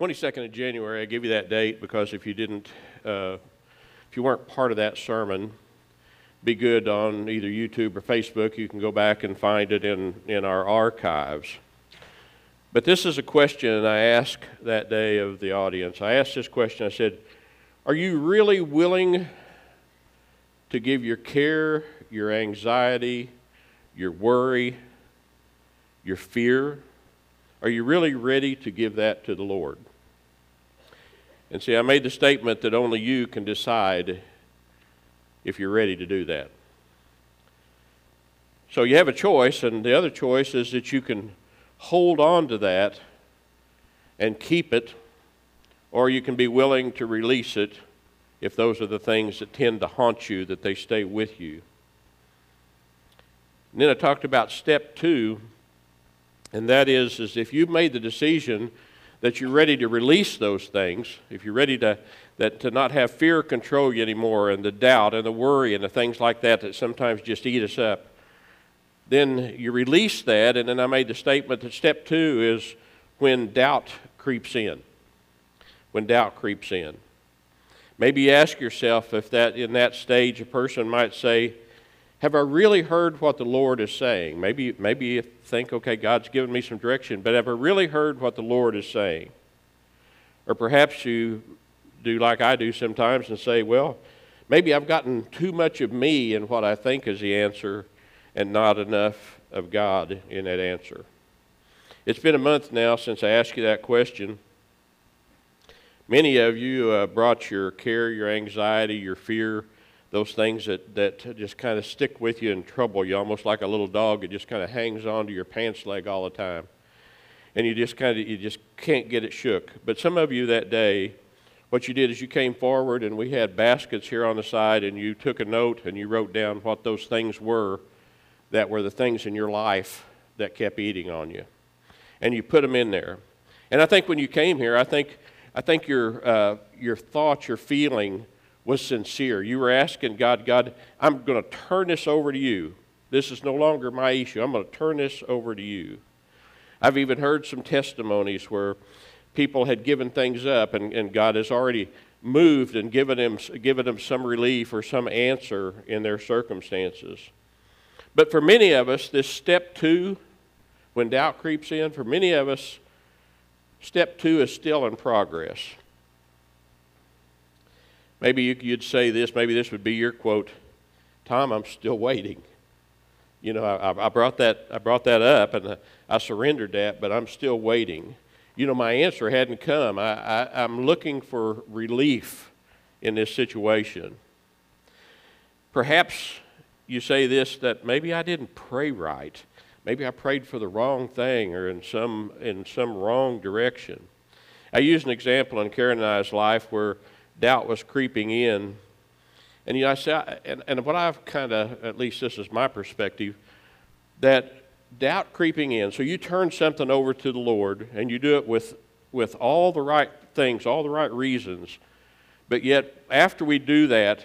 22nd of January, I give you that date because if you didn't, uh, if you weren't part of that sermon, be good on either YouTube or Facebook. You can go back and find it in, in our archives. But this is a question I asked that day of the audience. I asked this question I said, Are you really willing to give your care, your anxiety, your worry, your fear? Are you really ready to give that to the Lord? And see, I made the statement that only you can decide if you're ready to do that. So you have a choice, and the other choice is that you can hold on to that and keep it, or you can be willing to release it if those are the things that tend to haunt you, that they stay with you. And then I talked about step two, and that is, is if you've made the decision that you're ready to release those things, if you're ready to, that, to not have fear control you anymore, and the doubt and the worry and the things like that that sometimes just eat us up, then you release that, and then I made the statement that step two is when doubt creeps in. When doubt creeps in. Maybe ask yourself if that in that stage a person might say, Have I really heard what the Lord is saying? Maybe, maybe you think, okay, God's given me some direction, but have I really heard what the Lord is saying? Or perhaps you do like I do sometimes and say, Well, maybe I've gotten too much of me in what I think is the answer and not enough of God in that answer. It's been a month now since I asked you that question. Many of you uh, brought your care, your anxiety, your fear, those things that, that just kind of stick with you and trouble you, almost like a little dog that just kind of hangs onto your pants leg all the time. And you just kind of, you just can't get it shook. But some of you that day, what you did is you came forward and we had baskets here on the side and you took a note and you wrote down what those things were that were the things in your life that kept eating on you. And you put them in there. And I think when you came here, I think, I think your, uh, your thought, your feeling was sincere. You were asking God, God, I'm going to turn this over to you. This is no longer my issue. I'm going to turn this over to you. I've even heard some testimonies where people had given things up and, and God has already moved and given them, given them some relief or some answer in their circumstances. But for many of us, this step two, when doubt creeps in, for many of us, step two is still in progress. Maybe you'd say this, maybe this would be your quote Tom, I'm still waiting. You know, I, I, brought that, I brought that up and uh, I surrendered that, but I'm still waiting. You know, my answer hadn't come. I, I, I'm looking for relief in this situation. Perhaps you say this that maybe I didn't pray right. Maybe I prayed for the wrong thing or in some, in some wrong direction. I use an example in Karen and I's life where doubt was creeping in. And you know, I say, and, and what I've kind of, at least this is my perspective, that doubt creeping in. So you turn something over to the Lord and you do it with, with all the right things, all the right reasons. But yet, after we do that,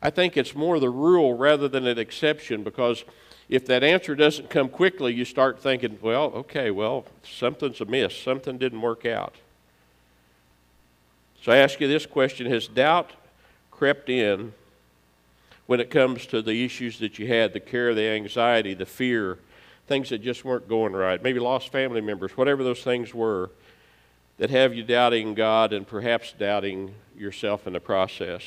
I think it's more the rule rather than an exception because if that answer doesn't come quickly, you start thinking, well, okay, well, something's amiss, something didn't work out. So I ask you this question Has doubt crept in when it comes to the issues that you had the care, the anxiety, the fear, things that just weren't going right? Maybe lost family members, whatever those things were that have you doubting God and perhaps doubting yourself in the process.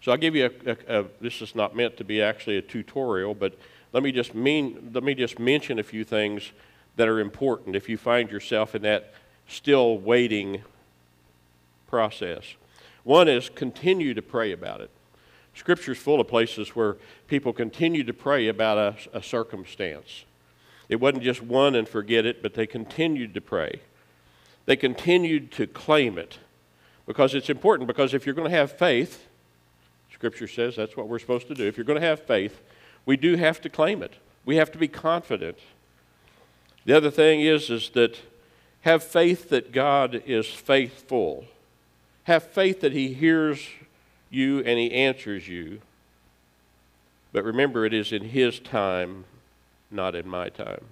So I'll give you a, a, a, this is not meant to be actually a tutorial, but let me just mean let me just mention a few things that are important if you find yourself in that still waiting process. One is continue to pray about it. Scripture's full of places where people continue to pray about a, a circumstance. It wasn't just one and forget it, but they continued to pray. They continued to claim it because it's important because if you're going to have faith, Scripture says that's what we're supposed to do. If you're going to have faith, we do have to claim it. We have to be confident. The other thing is, is that have faith that God is faithful. Have faith that He hears you and He answers you. But remember, it is in His time, not in my time.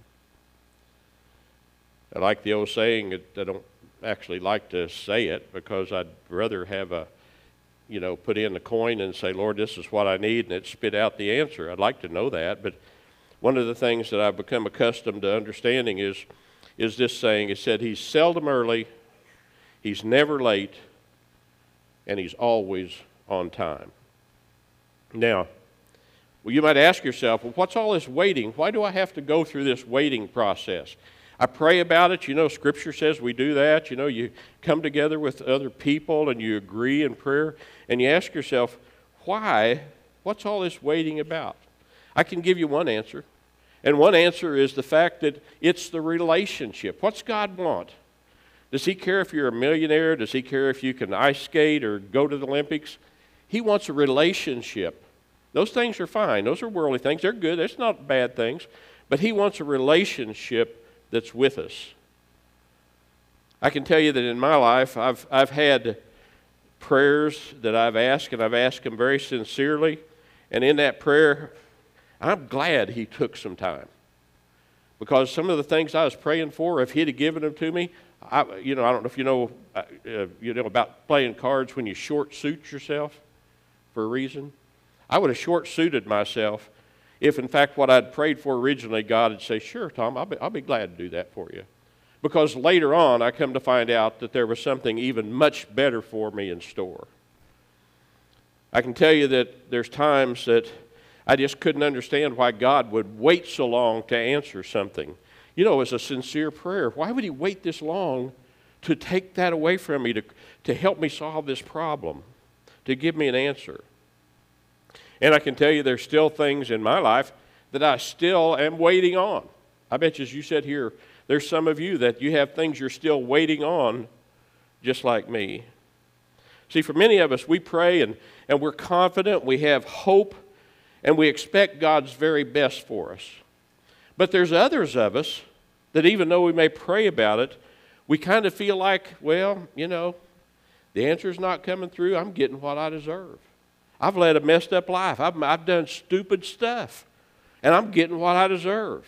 I like the old saying, I don't actually like to say it because I'd rather have a, you know, put in the coin and say, Lord, this is what I need, and it spit out the answer. I'd like to know that. But one of the things that I've become accustomed to understanding is, is this saying. It said, He's seldom early, He's never late, and He's always on time. Now, well, you might ask yourself, well, what's all this waiting? Why do I have to go through this waiting process? I pray about it. You know, Scripture says we do that. You know, you come together with other people and you agree in prayer, and you ask yourself, why? What's all this waiting about? I can give you one answer. And one answer is the fact that it's the relationship. What's God want? Does He care if you're a millionaire? Does He care if you can ice skate or go to the Olympics? He wants a relationship. Those things are fine. Those are worldly things. They're good. That's not bad things. But He wants a relationship that's with us. I can tell you that in my life, I've, I've had prayers that I've asked, and I've asked them very sincerely. And in that prayer, I'm glad He took some time. Because some of the things I was praying for, if He'd have given them to me, I, you know, I don't know if you know, uh, uh you know about playing cards when you short suit yourself for a reason. I would have short suited myself if, in fact, what I'd prayed for originally, God would say, Sure, Tom, I'll be, I'll be glad to do that for you. Because later on, I come to find out that there was something even much better for me in store. I can tell you that there's times that I just couldn't understand why God would wait so long to answer something. You know, it's a sincere prayer. Why would He wait this long to take that away from me, to, to help me solve this problem, to give me an answer? And I can tell you there's still things in my life that I still am waiting on. I bet you, as you said here, there's some of you that you have things you're still waiting on, just like me. See, for many of us, we pray and, and we're confident, we have hope, and we expect God's very best for us. But there's others of us that even though we may pray about it, we kind of feel like, well, you know, the answer's not coming through. I'm getting what I deserve. I've led a messed up life. I've, I've done stupid stuff, and I'm getting what I deserve.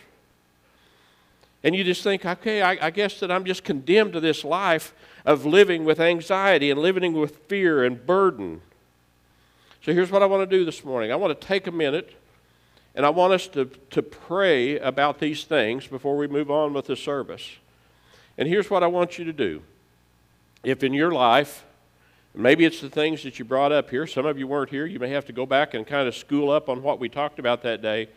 And you just think, okay, I, I, guess that I'm just condemned to this life of living with anxiety and living with fear and burden. So here's what I want to do this morning I want to take a minute and I want us to, to pray about these things before we move on with the service. And here's what I want you to do. If in your life Maybe it's the things that you brought up here. Some of you weren't here. You may have to go back and kind of school up on what we talked about that day.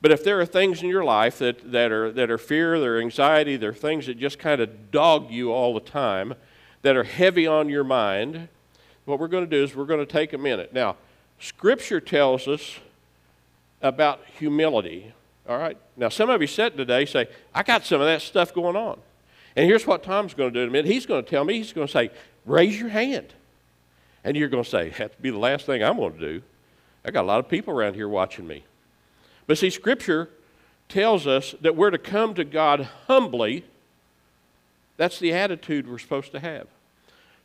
But if there are things in your life that, that, are, that are fear, they're anxiety, they're things that just kind of dog you all the time, that are heavy on your mind, what we're going to do is we're going to take a minute. Now, Scripture tells us about humility. All right? Now, some of you sitting today say, I got some of that stuff going on. And here's what Tom's going to do in a minute. He's going to tell me, he's going to say, raise your hand. And you're going to say, "That be the last thing I'm going to do. I got a lot of people around here watching me. But see, Scripture tells us that we're to come to God humbly. That's the attitude we're supposed to have.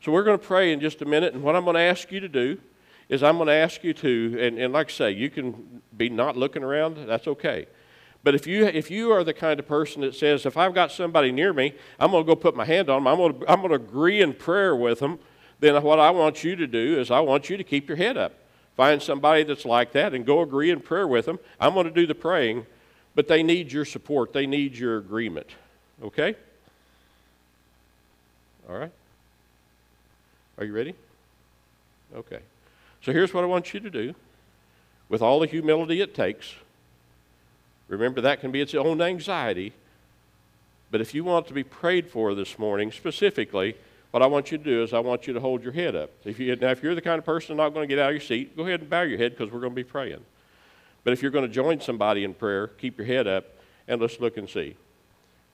So we're going to pray in just a minute, and what I'm going to ask you to do is I'm going to ask you to, and, and like I say, you can be not looking around, that's okay. But if you, if you are the kind of person that says, if I've got somebody near me, I'm going to go put my hand on them, I'm going to, I'm going to agree in prayer with them, then what I want you to do is I want you to keep your head up. Find somebody that's like that and go agree in prayer with them. I'm going to do the praying, but they need your support. They need your agreement. Okay? All right? Are you ready? Okay. So here's what I want you to do with all the humility it takes. Remember, that can be its own anxiety. But if you want to be prayed for this morning specifically, what I want you to do is I want you to hold your head up. If you, now, if you're the kind of person not going to get out of your seat, go ahead and bow your head because we're going to be praying. But if you're going to join somebody in prayer, keep your head up and let's look and see.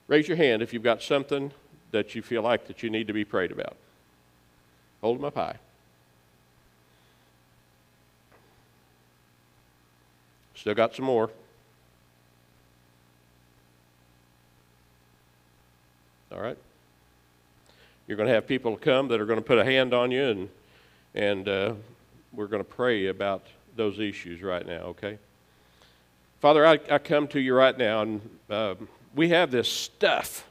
Raise your hand if you've got something that you feel like that you need to be prayed about. Hold them up high. Still got some more. All right. You're going to have people come that are going to put a hand on you, and, and uh, we're going to pray about those issues right now, okay? Father, I, I come to you right now, and uh, we have this stuff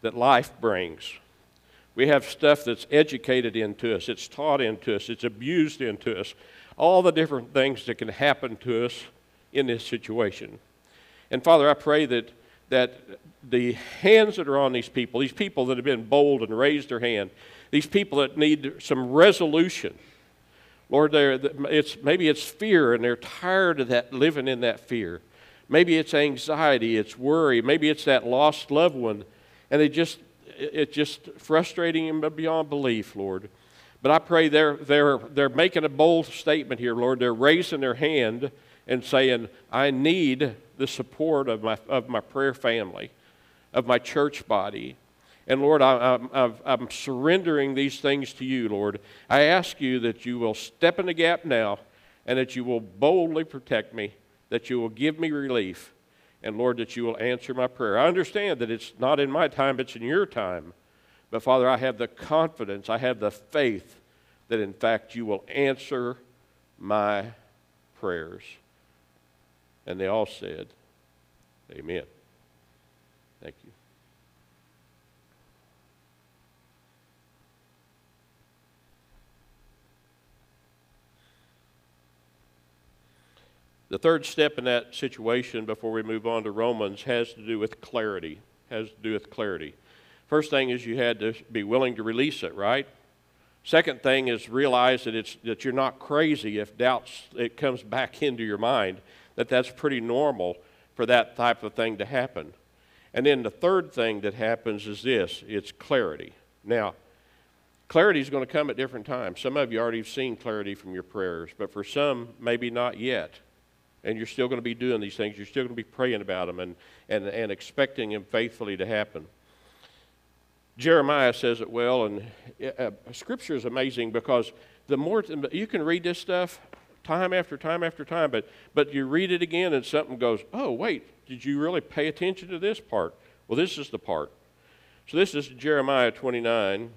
that life brings. We have stuff that's educated into us, it's taught into us, it's abused into us, all the different things that can happen to us in this situation. And Father, I pray that, that the hands that are on these people, these people that have been bold and raised their hand, these people that need some resolution, Lord, it's, maybe it's fear and they're tired of that living in that fear. Maybe it's anxiety, it's worry, maybe it's that lost loved one, and they just it's just frustrating them beyond belief, Lord. But I pray they're, they're, they're making a bold statement here, Lord. They're raising their hand and saying, I need the support of my, of my prayer family, of my church body. And Lord, I, am I'm surrendering these things to you, Lord. I ask you that you will step in the gap now and that you will boldly protect me, that you will give me relief, and Lord, that you will answer my prayer. I understand that it's not in my time, it's in your time. But Father, I have the confidence, I have the faith that in fact you will answer my prayers. And they all said, Amen. Thank you. The third step in that situation before we move on to Romans has to do with clarity. Has to do with clarity. First thing is you had to be willing to release it, right? Second thing is realize that it's that you're not crazy if doubts it comes back into your mind. That that's pretty normal for that type of thing to happen. And then the third thing that happens is this: it's clarity. Now, clarity is going to come at different times. Some of you already have seen clarity from your prayers, but for some, maybe not yet and you're still going to be doing these things. You're still going to be praying about them and, and, and expecting them faithfully to happen. Jeremiah says it well, and uh, Scripture is amazing because the more you can read this stuff time after time after time, but but you read it again and something goes, oh wait, did you really pay attention to this part? Well, this is the part. So this is Jeremiah 29.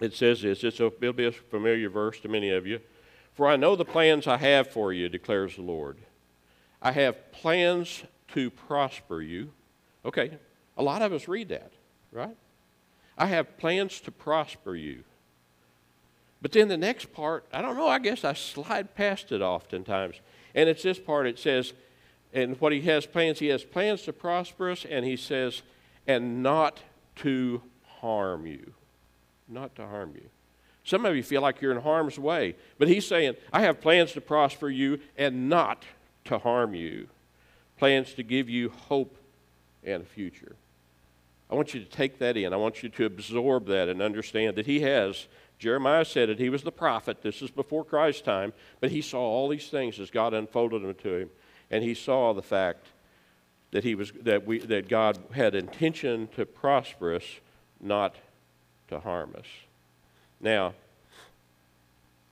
It says this. It's a, it'll be a familiar verse to many of you. For I know the plans I have for you, declares the Lord. I have plans to prosper you. Okay, a lot of us read that, right? I have plans to prosper you. But then the next part, I don't know, I guess I slide past it oftentimes. And it's this part it says, and what he has plans, he has plans to prosper us, and he says, and not to harm you. Not to harm you. Some of you feel like you're in harm's way. But he's saying, I have plans to prosper you and not to harm you, plans to give you hope and a future. I want you to take that in. I want you to absorb that and understand that he has. Jeremiah said it. He was the prophet. This is before Christ's time. But he saw all these things as God unfolded them to him. And he saw the fact that, he was, that, we, that God had intention to prosper us, not to harm us. Now,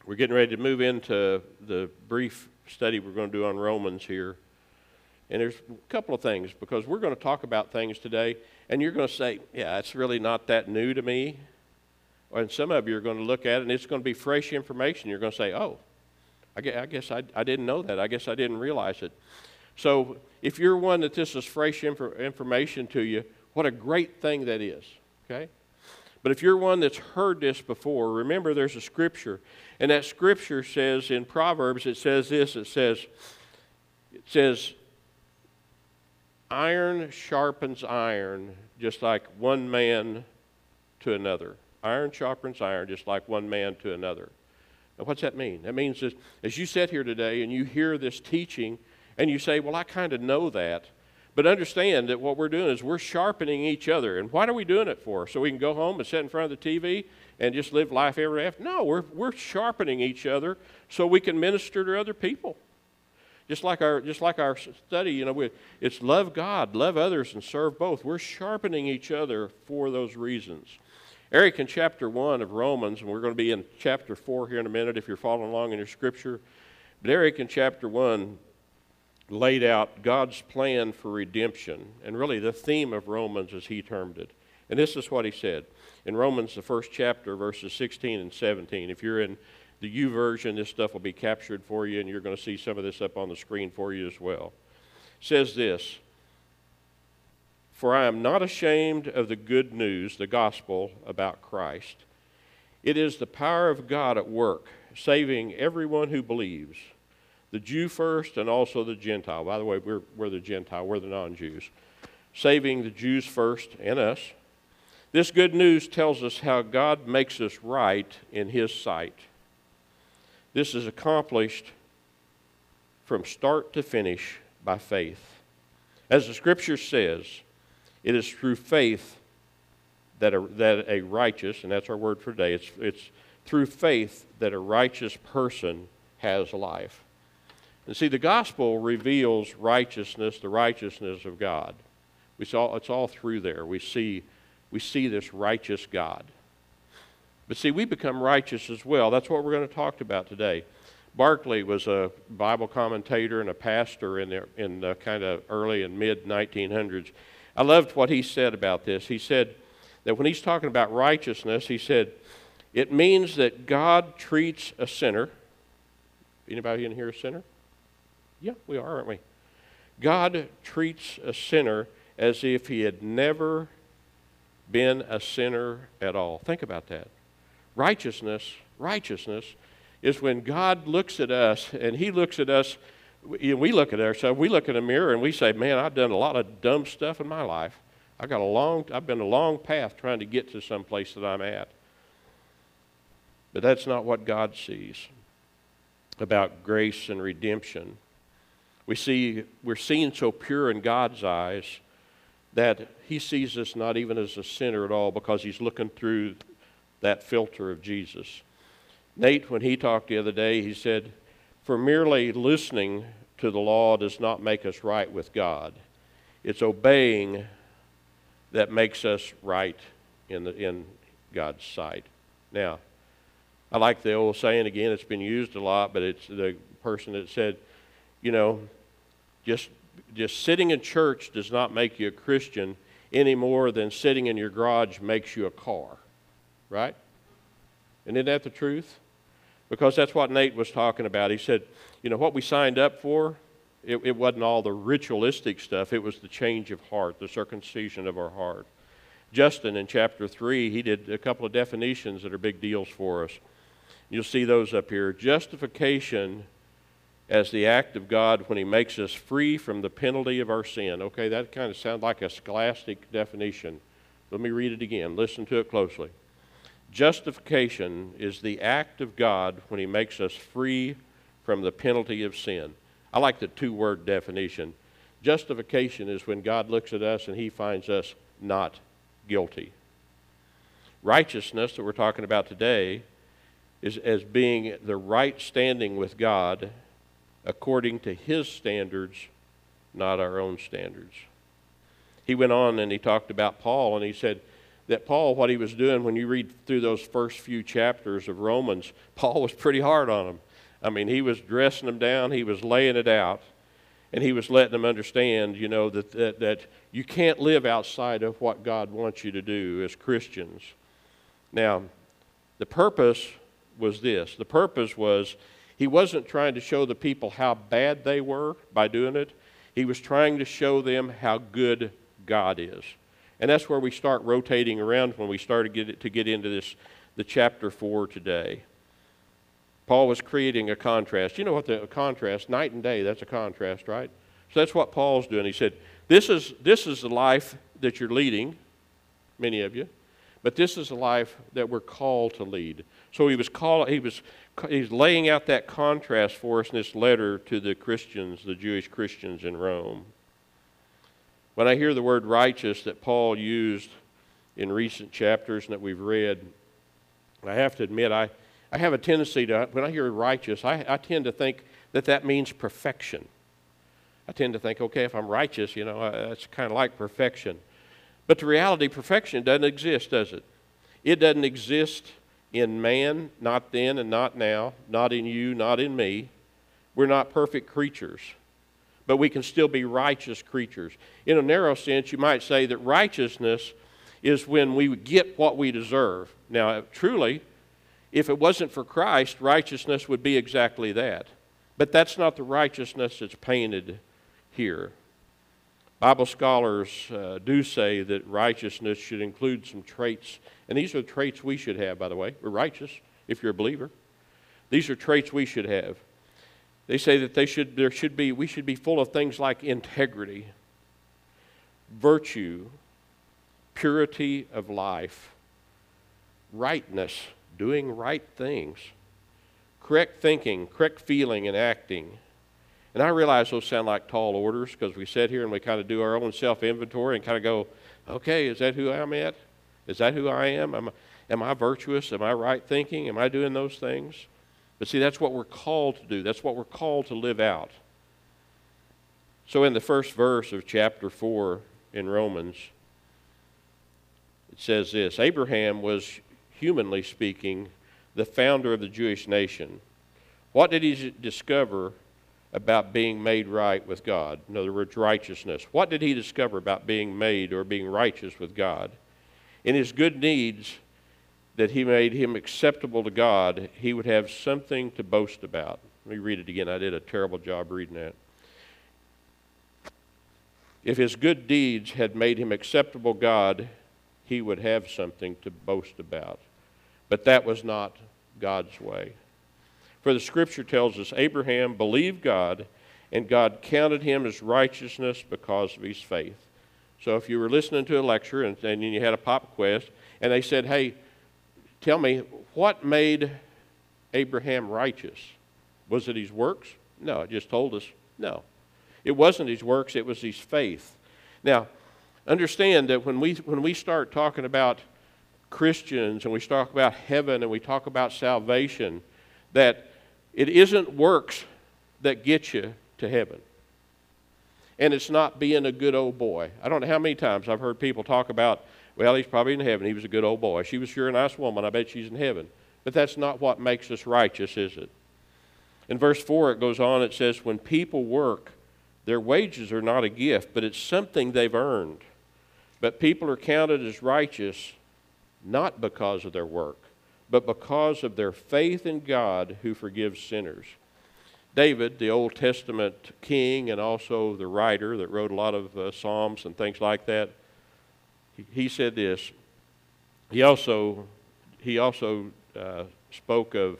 we're getting ready to move into the brief study we're going to do on Romans here. And there's a couple of things because we're going to talk about things today, and you're going to say, Yeah, it's really not that new to me. And some of you are going to look at it, and it's going to be fresh information. You're going to say, Oh, I guess I, I didn't know that. I guess I didn't realize it. So if you're one that this is fresh information to you, what a great thing that is. Okay? But if you're one that's heard this before, remember there's a scripture. And that scripture says in Proverbs, it says this it says, it says, iron sharpens iron just like one man to another. Iron sharpens iron just like one man to another. Now, what's that mean? That means that as you sit here today and you hear this teaching and you say, Well, I kind of know that. But understand that what we're doing is we're sharpening each other. And what are we doing it for? So we can go home and sit in front of the TV and just live life ever after? No, we're, we're sharpening each other so we can minister to other people. Just like our, just like our study, you know, we, it's love God, love others, and serve both. We're sharpening each other for those reasons. Eric in chapter 1 of Romans, and we're going to be in chapter 4 here in a minute if you're following along in your scripture. But Eric in chapter 1 laid out God's plan for redemption, and really the theme of Romans as he termed it. And this is what he said in Romans, the first chapter, verses 16 and 17. If you're in the YouVersion, this stuff will be captured for you, and you're going to see some of this up on the screen for you as well. It says this For I am not ashamed of the good news, the gospel about Christ. It is the power of God at work, saving everyone who believes, the Jew first and also the Gentile. By the way, we're, we're the Gentile, we're the non Jews. Saving the Jews first and us. This good news tells us how God makes us right in His sight. This is accomplished from start to finish by faith. As the scripture says, it is through faith that a, that a righteous, and that's our word for today, it's, it's through faith that a righteous person has life. And see, the gospel reveals righteousness, the righteousness of God. We saw it's all through there. We see, we see this righteous God. But see, we become righteous as well. That's what we're going to talk about today. Barclay was a Bible commentator and a pastor in the, in the kind of early and mid 1900s. I loved what he said about this. He said that when he's talking about righteousness, he said, it means that God treats a sinner. Anybody in here a sinner? Yeah, we are, aren't we? God treats a sinner as if he had never been a sinner at all. Think about that. Righteousness, righteousness is when God looks at us and he looks at us we look at ourselves, we look in a mirror and we say, man, I've done a lot of dumb stuff in my life. I got a long, I've been a long path trying to get to some place that I'm at. But that's not what God sees about grace and redemption. We see, we're seen so pure in God's eyes that He sees us not even as a sinner at all because He's looking through that filter of Jesus. Nate, when he talked the other day, he said, for merely listening to the law does not make us right with God. It's obeying that makes us right in, the, in God's sight. Now, I like the old saying again, it's been used a lot, but it's the person that said, you know, just, just sitting in church does not make you a Christian any more than sitting in your garage makes you a car, right? And isn't that the truth? Because that's what Nate was talking about. He said, you know, what we signed up for, it, it, wasn't all the ritualistic stuff, it was the change of heart, the circumcision of our heart. Justin, in chapter 3, he did a couple of definitions that are big deals for us. You'll see those up here. Justification as the act of God when He makes us free from the penalty of our sin. Okay, that kind of sounds like a scholastic definition. Let me read it again. Listen to it closely. Justification is the act of God when He makes us free from the penalty of sin. I like the two word definition. Justification is when God looks at us and He finds us not guilty. Righteousness, that we're talking about today, is as being the right standing with God according to His standards, not our own standards. He went on and he talked about Paul and he said, that Paul, what he was doing when you read through those first few chapters of Romans, Paul was pretty hard on them. I mean, he was dressing them down, he was laying it out, and he was letting them understand, you know, that, that, that you can't live outside of what God wants you to do as Christians. Now, the purpose was this the purpose was he wasn't trying to show the people how bad they were by doing it, he was trying to show them how good God is. And that's where we start rotating around when we start to get, to get into this, the chapter 4 today. Paul was creating a contrast. You know what the contrast, night and day, that's a contrast, right? So that's what Paul's doing. He said, This is, this is the life that you're leading, many of you, but this is the life that we're called to lead. So he was, call, he was he's laying out that contrast for us in this letter to the Christians, the Jewish Christians in Rome. When I hear the word righteous that Paul used in recent chapters and that we've read, I have to admit, I, I have a tendency to, when I hear righteous, I, I tend to think that that means perfection. I tend to think, okay, if I'm righteous, you know, uh, that's kind of like perfection. But the reality, perfection doesn't exist, does it? It doesn't exist in man, not then and not now, not in you, not in me. We're not perfect creatures but we can still be righteous creatures. In a narrow sense, you might say that righteousness is when we get what we deserve. Now, truly, if it wasn't for Christ, righteousness would be exactly that. But that's not the righteousness that's painted here. Bible scholars uh, do say that righteousness should include some traits, and these are traits we should have, by the way. We're righteous if you're a believer. These are traits we should have. They say that they should, there should be, we should be full of things like integrity, virtue, purity of life, rightness, doing right things, correct thinking, correct feeling and acting. And I realize those sound like tall orders because we sit here and we kind of do our own self inventory and kind of go, okay, is that who I'm at? Is that who I am? Am, am I virtuous? Am I right thinking? Am I doing those things? But see, that's what we're called to do. That's what we're called to live out. So, in the first verse of chapter 4 in Romans, it says this Abraham was, humanly speaking, the founder of the Jewish nation. What did he discover about being made right with God? In other words, righteousness. What did he discover about being made or being righteous with God? In his good deeds, that he made him acceptable to God, he would have something to boast about. Let me read it again. I did a terrible job reading that. If his good deeds had made him acceptable God, he would have something to boast about. But that was not God's way. For the scripture tells us Abraham believed God, and God counted him as righteousness because of his faith. So if you were listening to a lecture and, and you had a pop quiz, and they said, hey, Tell me, what made Abraham righteous? Was it his works? No, it just told us no. It wasn't his works, it was his faith. Now, understand that when we, when we start talking about Christians and we talk about heaven and we talk about salvation, that it isn't works that get you to heaven. And it's not being a good old boy. I don't know how many times I've heard people talk about well, he's probably in heaven. He was a good old boy. She was sure a nice woman. I bet she's in heaven. But that's not what makes us righteous, is it? In verse 4, it goes on, it says, When people work, their wages are not a gift, but it's something they've earned. But people are counted as righteous not because of their work, but because of their faith in God who forgives sinners. David, the Old Testament king and also the writer that wrote a lot of uh, Psalms and things like that, he said this. He also, he also uh, spoke of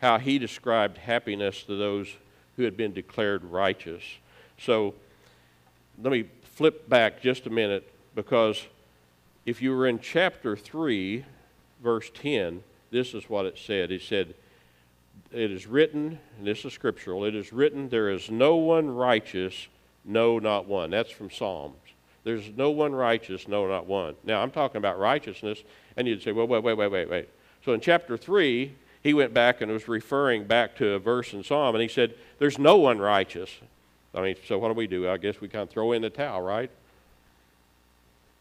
how he described happiness to those who had been declared righteous. So let me flip back just a minute because if you were in chapter 3, verse 10, this is what it said. He said, It is written, and this is scriptural, it is written, There is no one righteous, no, not one. That's from Psalms. There's no one righteous, no, not one. Now, I'm talking about righteousness, and you'd say, well, wait, wait, wait, wait, wait. So in chapter 3, he went back and was referring back to a verse in Psalm, and he said, There's no one righteous. I mean, so what do we do? I guess we kind of throw in the towel, right?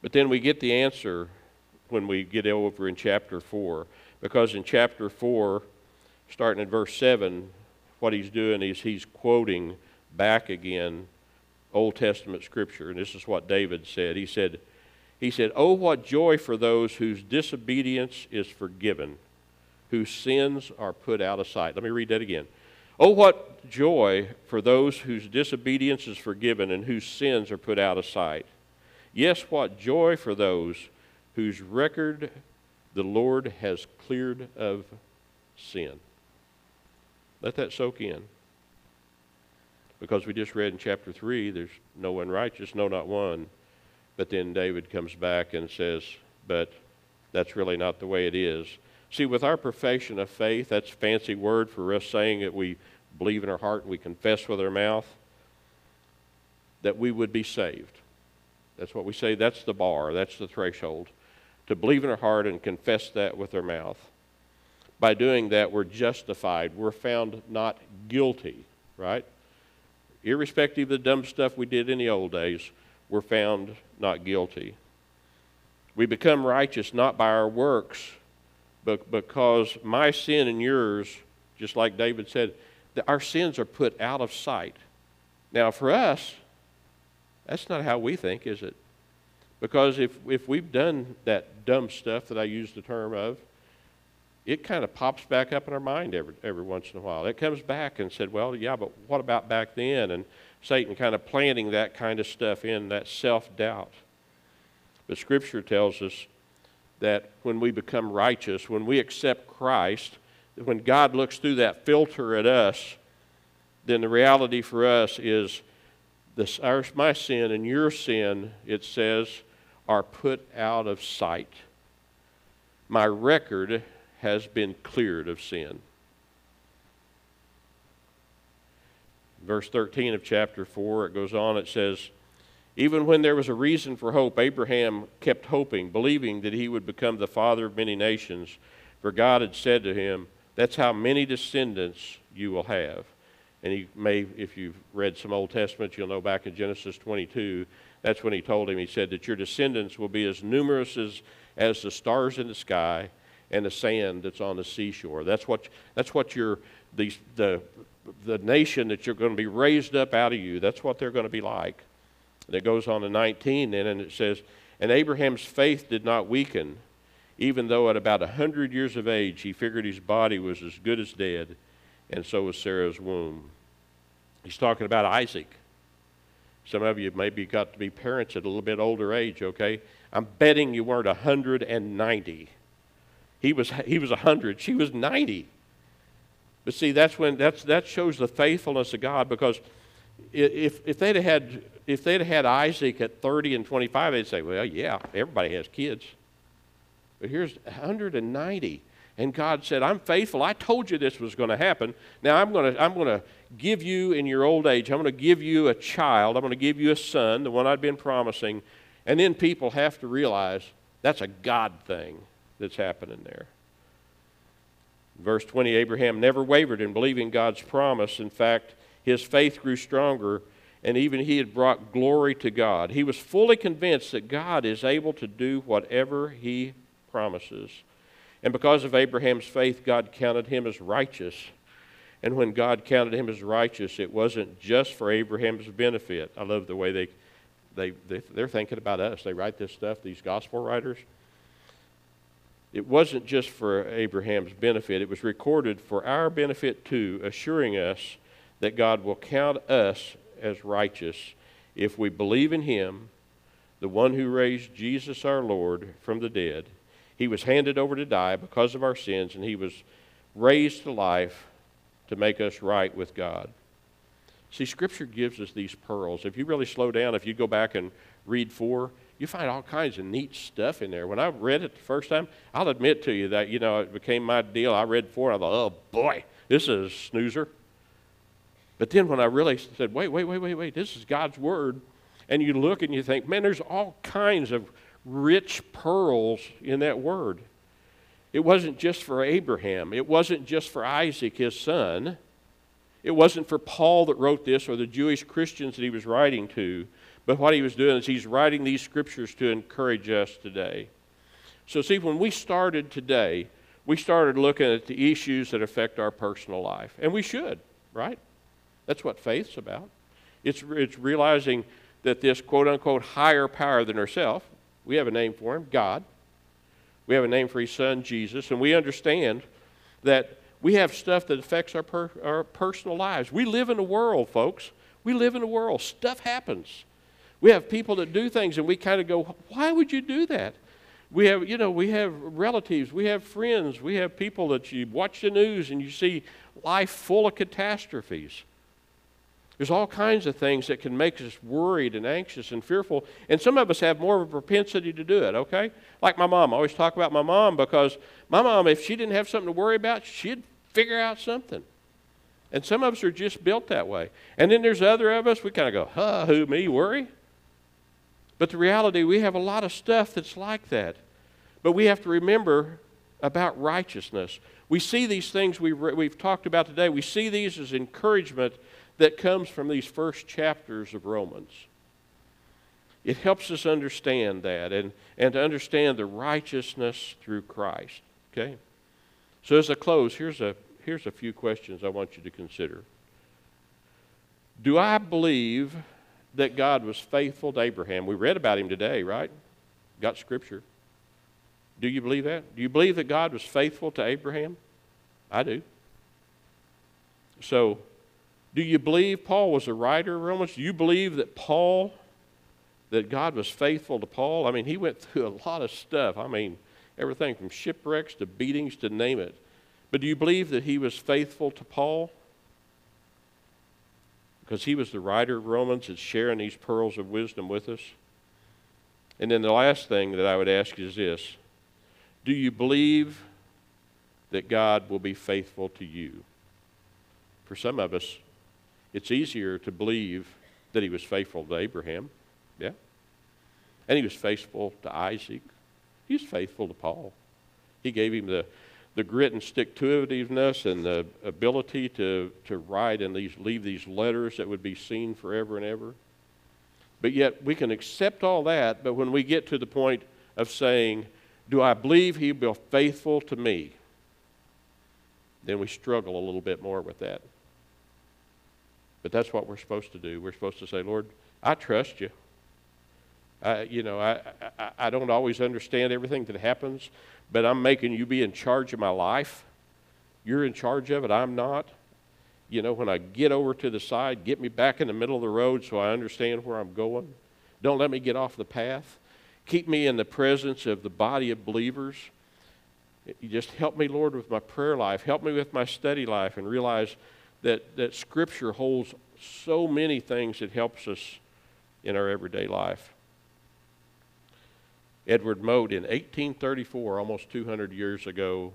But then we get the answer when we get over in chapter 4. Because in chapter 4, starting at verse 7, what he's doing is he's quoting back again Old Testament scripture, and this is what David said. He said, he said, Oh, what joy for those whose disobedience is forgiven, whose sins are put out of sight. Let me read that again. Oh, what joy for those whose disobedience is forgiven and whose sins are put out of sight. Yes, what joy for those whose record the Lord has cleared of sin. Let that soak in. Because we just read in chapter 3, there's no one righteous, no, not one. But then David comes back and says, but that's really not the way it is. See, with our profession of faith, that's a fancy word for us saying that we believe in our heart and we confess with our mouth that we would be saved. That's what we say. That's the bar, that's the threshold. To believe in our heart and confess that with our mouth. By doing that, we're justified. We're found not guilty, right? Irrespective of the dumb stuff we did in the old days, we're found not guilty. We become righteous not by our works, but because my sin and yours, just like David said, our sins are put out of sight. Now, for us, that's not how we think, is it? Because if, if we've done that dumb stuff that I used the term of, it kind of pops back up in our mind every, every once in a while. It comes back and said, well, yeah, but what about back then? And Satan kind of planting that kind of stuff in, that self doubt. But Scripture tells us that when we become righteous, when we accept Christ, when God looks through that filter at us, then the reality for us is this, our, my sin and your sin, it says, are put out of sight. My record has been cleared of sin. Verse 13 of chapter 4, it goes on, it says, Even when there was a reason for hope, Abraham kept hoping, believing that he would become the father of many nations. For God had said to him, That's how many descendants you will have. And he may, if you've read some Old Testament, you'll know back in Genesis 22, that's when he told him, he said that your descendants will be as numerous as, as the stars in the sky and the sand that's on the seashore. That's what, that's what your, the, the, the nation that you're going to be raised up out of you, that's what they're going to be like. And it goes on to 19 then, and it says, And Abraham's faith did not weaken, even though at about a 100 years of age he figured his body was as good as dead, and so was Sarah's womb. He's talking about Isaac. Some of you maybe got to be parents at a little bit older age, okay? I'm betting you weren't 190. He was, he was 100, she was 90. But see, that's when that's, that shows the faithfulness of God because if, if they'd had if they'd had Isaac at 30 and 25, they'd say, well, yeah, everybody has kids. But here's 190. And God said, I'm faithful. I told you this was going to happen. Now I'm going to, I'm going to give you in your old age, I'm going to give you a child. I'm going to give you a son, the one I'd been promising. And then people have to realize that's a God thing that's happening there. Verse 20 Abraham never wavered in believing God's promise. In fact, his faith grew stronger, and even he had brought glory to God. He was fully convinced that God is able to do whatever he promises. And because of Abraham's faith, God counted him as righteous. And when God counted him as righteous, it wasn't just for Abraham's benefit. I love the way they, they, they, they're thinking about us. They write this stuff, these gospel writers. It wasn't just for Abraham's benefit, it was recorded for our benefit too, assuring us that God will count us as righteous if we believe in him, the one who raised Jesus our Lord from the dead he was handed over to die because of our sins, and he was raised to life to make us right with God. See, Scripture gives us these pearls. If you really slow down, if you go back and read four, you find all kinds of neat stuff in there. When I read it the first time, I'll admit to you that, you know, it became my deal. I read four, and I thought, oh boy, this is a snoozer. But then when I really said, wait, wait, wait, wait, wait, this is God's Word, and you look and you think, man, there's all kinds of rich pearls in that word. It wasn't just for Abraham, it wasn't just for Isaac, his son. It wasn't for Paul that wrote this or the Jewish Christians that he was writing to, but what he was doing is he's writing these scriptures to encourage us today. So, see, when we started today, we started looking at the issues that affect our personal life. And we should, right? That's what faith's about. It's, it's realizing that this quote unquote higher power than ourselves, we have a name for him God. We have a name for his son, Jesus. And we understand that we have stuff that affects our, per, our personal lives. We live in a world, folks. We live in a world. Stuff happens. We have people that do things, and we kind of go, why would you do that? We have, you know, we have relatives, we have friends, we have people that you watch the news and you see life full of catastrophes. There's all kinds of things that can make us worried and anxious and fearful. And some of us have more of a propensity to do it, okay? Like my mom. I always talk about my mom because my mom, if she didn't have something to worry about, she'd figure out something. And some of us are just built that way. And then there's other of us, we kind of go, huh, who, me, worry? But the reality, we have a lot of stuff that's like that. But we have to remember about righteousness. We see these things we've, we've talked about today, we see these as encouragement that comes from these first chapters of Romans. It helps us understand that and, and to understand the righteousness through Christ. Okay? So as I close, here's a, here's a few questions I want you to consider. Do I believe that God was faithful to Abraham? We read about him today, right? Got scripture. Do you believe that? Do you believe that God was faithful to Abraham? I do. So, Do you believe Paul was a writer of Romans? Do you believe that Paul, that God was faithful to Paul? I mean, he went through a lot of stuff. I mean, everything from shipwrecks to beatings to name it. But do you believe that he was faithful to Paul? Because he was the writer of Romans and sharing these pearls of wisdom with us. And then the last thing that I would ask is this Do you believe that God will be faithful to you? For some of us, it's easier to believe that he was faithful to Abraham. Yeah. And he was faithful to Isaac. He was faithful to Paul. He gave him the, the grit and stick to itiveness and the ability to, to write and these, leave these letters that would be seen forever and ever. But yet we can accept all that, but when we get to the point of saying, Do I believe he will be faithful to me? Then we struggle a little bit more with that. But that's what we're supposed to do. We're supposed to say, Lord, I trust you. I, you know, I, I, I don't always understand everything that happens, but I'm making you be in charge of my life. You're in charge of it, I'm not. You know, when I get over to the side, get me back in the middle of the road so I understand where I'm going. Don't let me get off the path. Keep me in the presence of the body of believers. You just help me, Lord, with my prayer life. Help me with my study life and realize that, that Scripture holds so many things that helps us in our everyday life. Edward Mote in 1834, almost 200 years ago,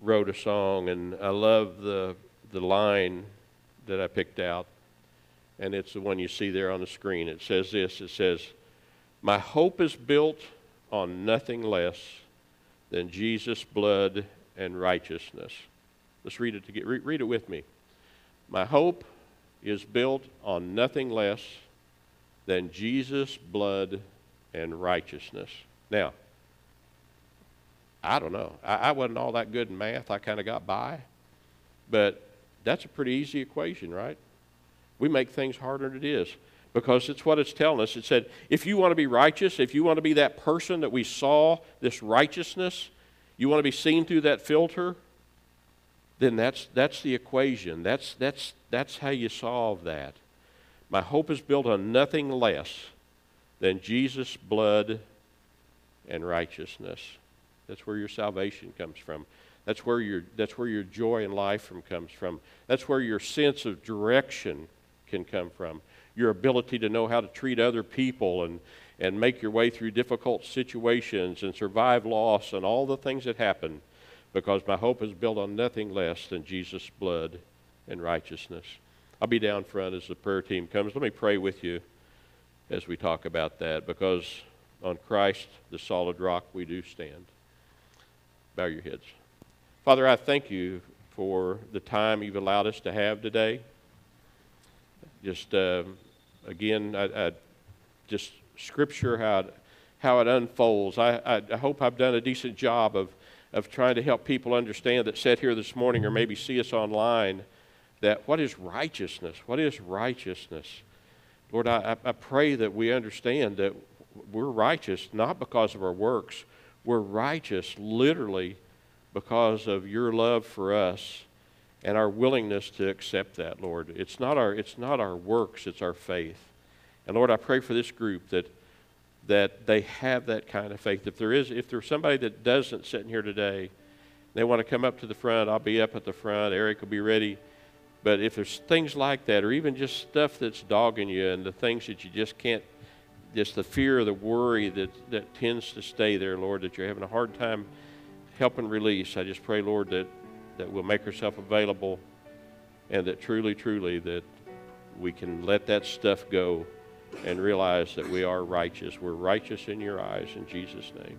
wrote a song, and I love the, the line that I picked out, and it's the one you see there on the screen. It says this It says, My hope is built on nothing less than Jesus' blood and righteousness. Let's read it together. Read it with me. My hope is built on nothing less than Jesus' blood and righteousness. Now, I don't know. I, I wasn't all that good in math. I kind of got by. But that's a pretty easy equation, right? We make things harder than it is because it's what it's telling us. It said, if you want to be righteous, if you want to be that person that we saw, this righteousness, you want to be seen through that filter, then that's, that's the equation. That's, that's, that's how you solve that. My hope is built on nothing less than Jesus' blood and righteousness. That's where your salvation comes from. That's where your, that's where your joy in life from comes from. That's where your sense of direction can come from. Your ability to know how to treat other people and, and make your way through difficult situations and survive loss and all the things that happen because my hope is built on nothing less than Jesus' blood and righteousness. I'll be down front as the prayer team comes. Let me pray with you as we talk about that because on Christ, the solid rock, we do stand. Bow your heads. Father, I thank you for the time you've allowed us to have today. Just uh, again, I, I, just scripture how it, how it unfolds. I, I, hope I've done a decent job of, of trying to help people understand that sat here this morning or maybe see us online that what is righteousness? What is righteousness? Lord, I, I pray that we understand that we're righteous not because of our works. We're righteous literally because of your love for us and our willingness to accept that, Lord. It's not our, it's not our works, it's our faith. And Lord, I pray for this group that, that they have that kind of faith. If there is, if there's somebody that doesn't sit in here today, they want to come up to the front, I'll be up at the front. Eric will be ready but if there's things like that, or even just stuff that's dogging you and the things that you just can't, just the fear the worry that, that tends to stay there, Lord, that you're having a hard time helping release, I just pray, Lord, that, that we'll make ourselves available and that truly, truly, that we can let that stuff go and realize that we are righteous. We're righteous in your eyes in Jesus' name.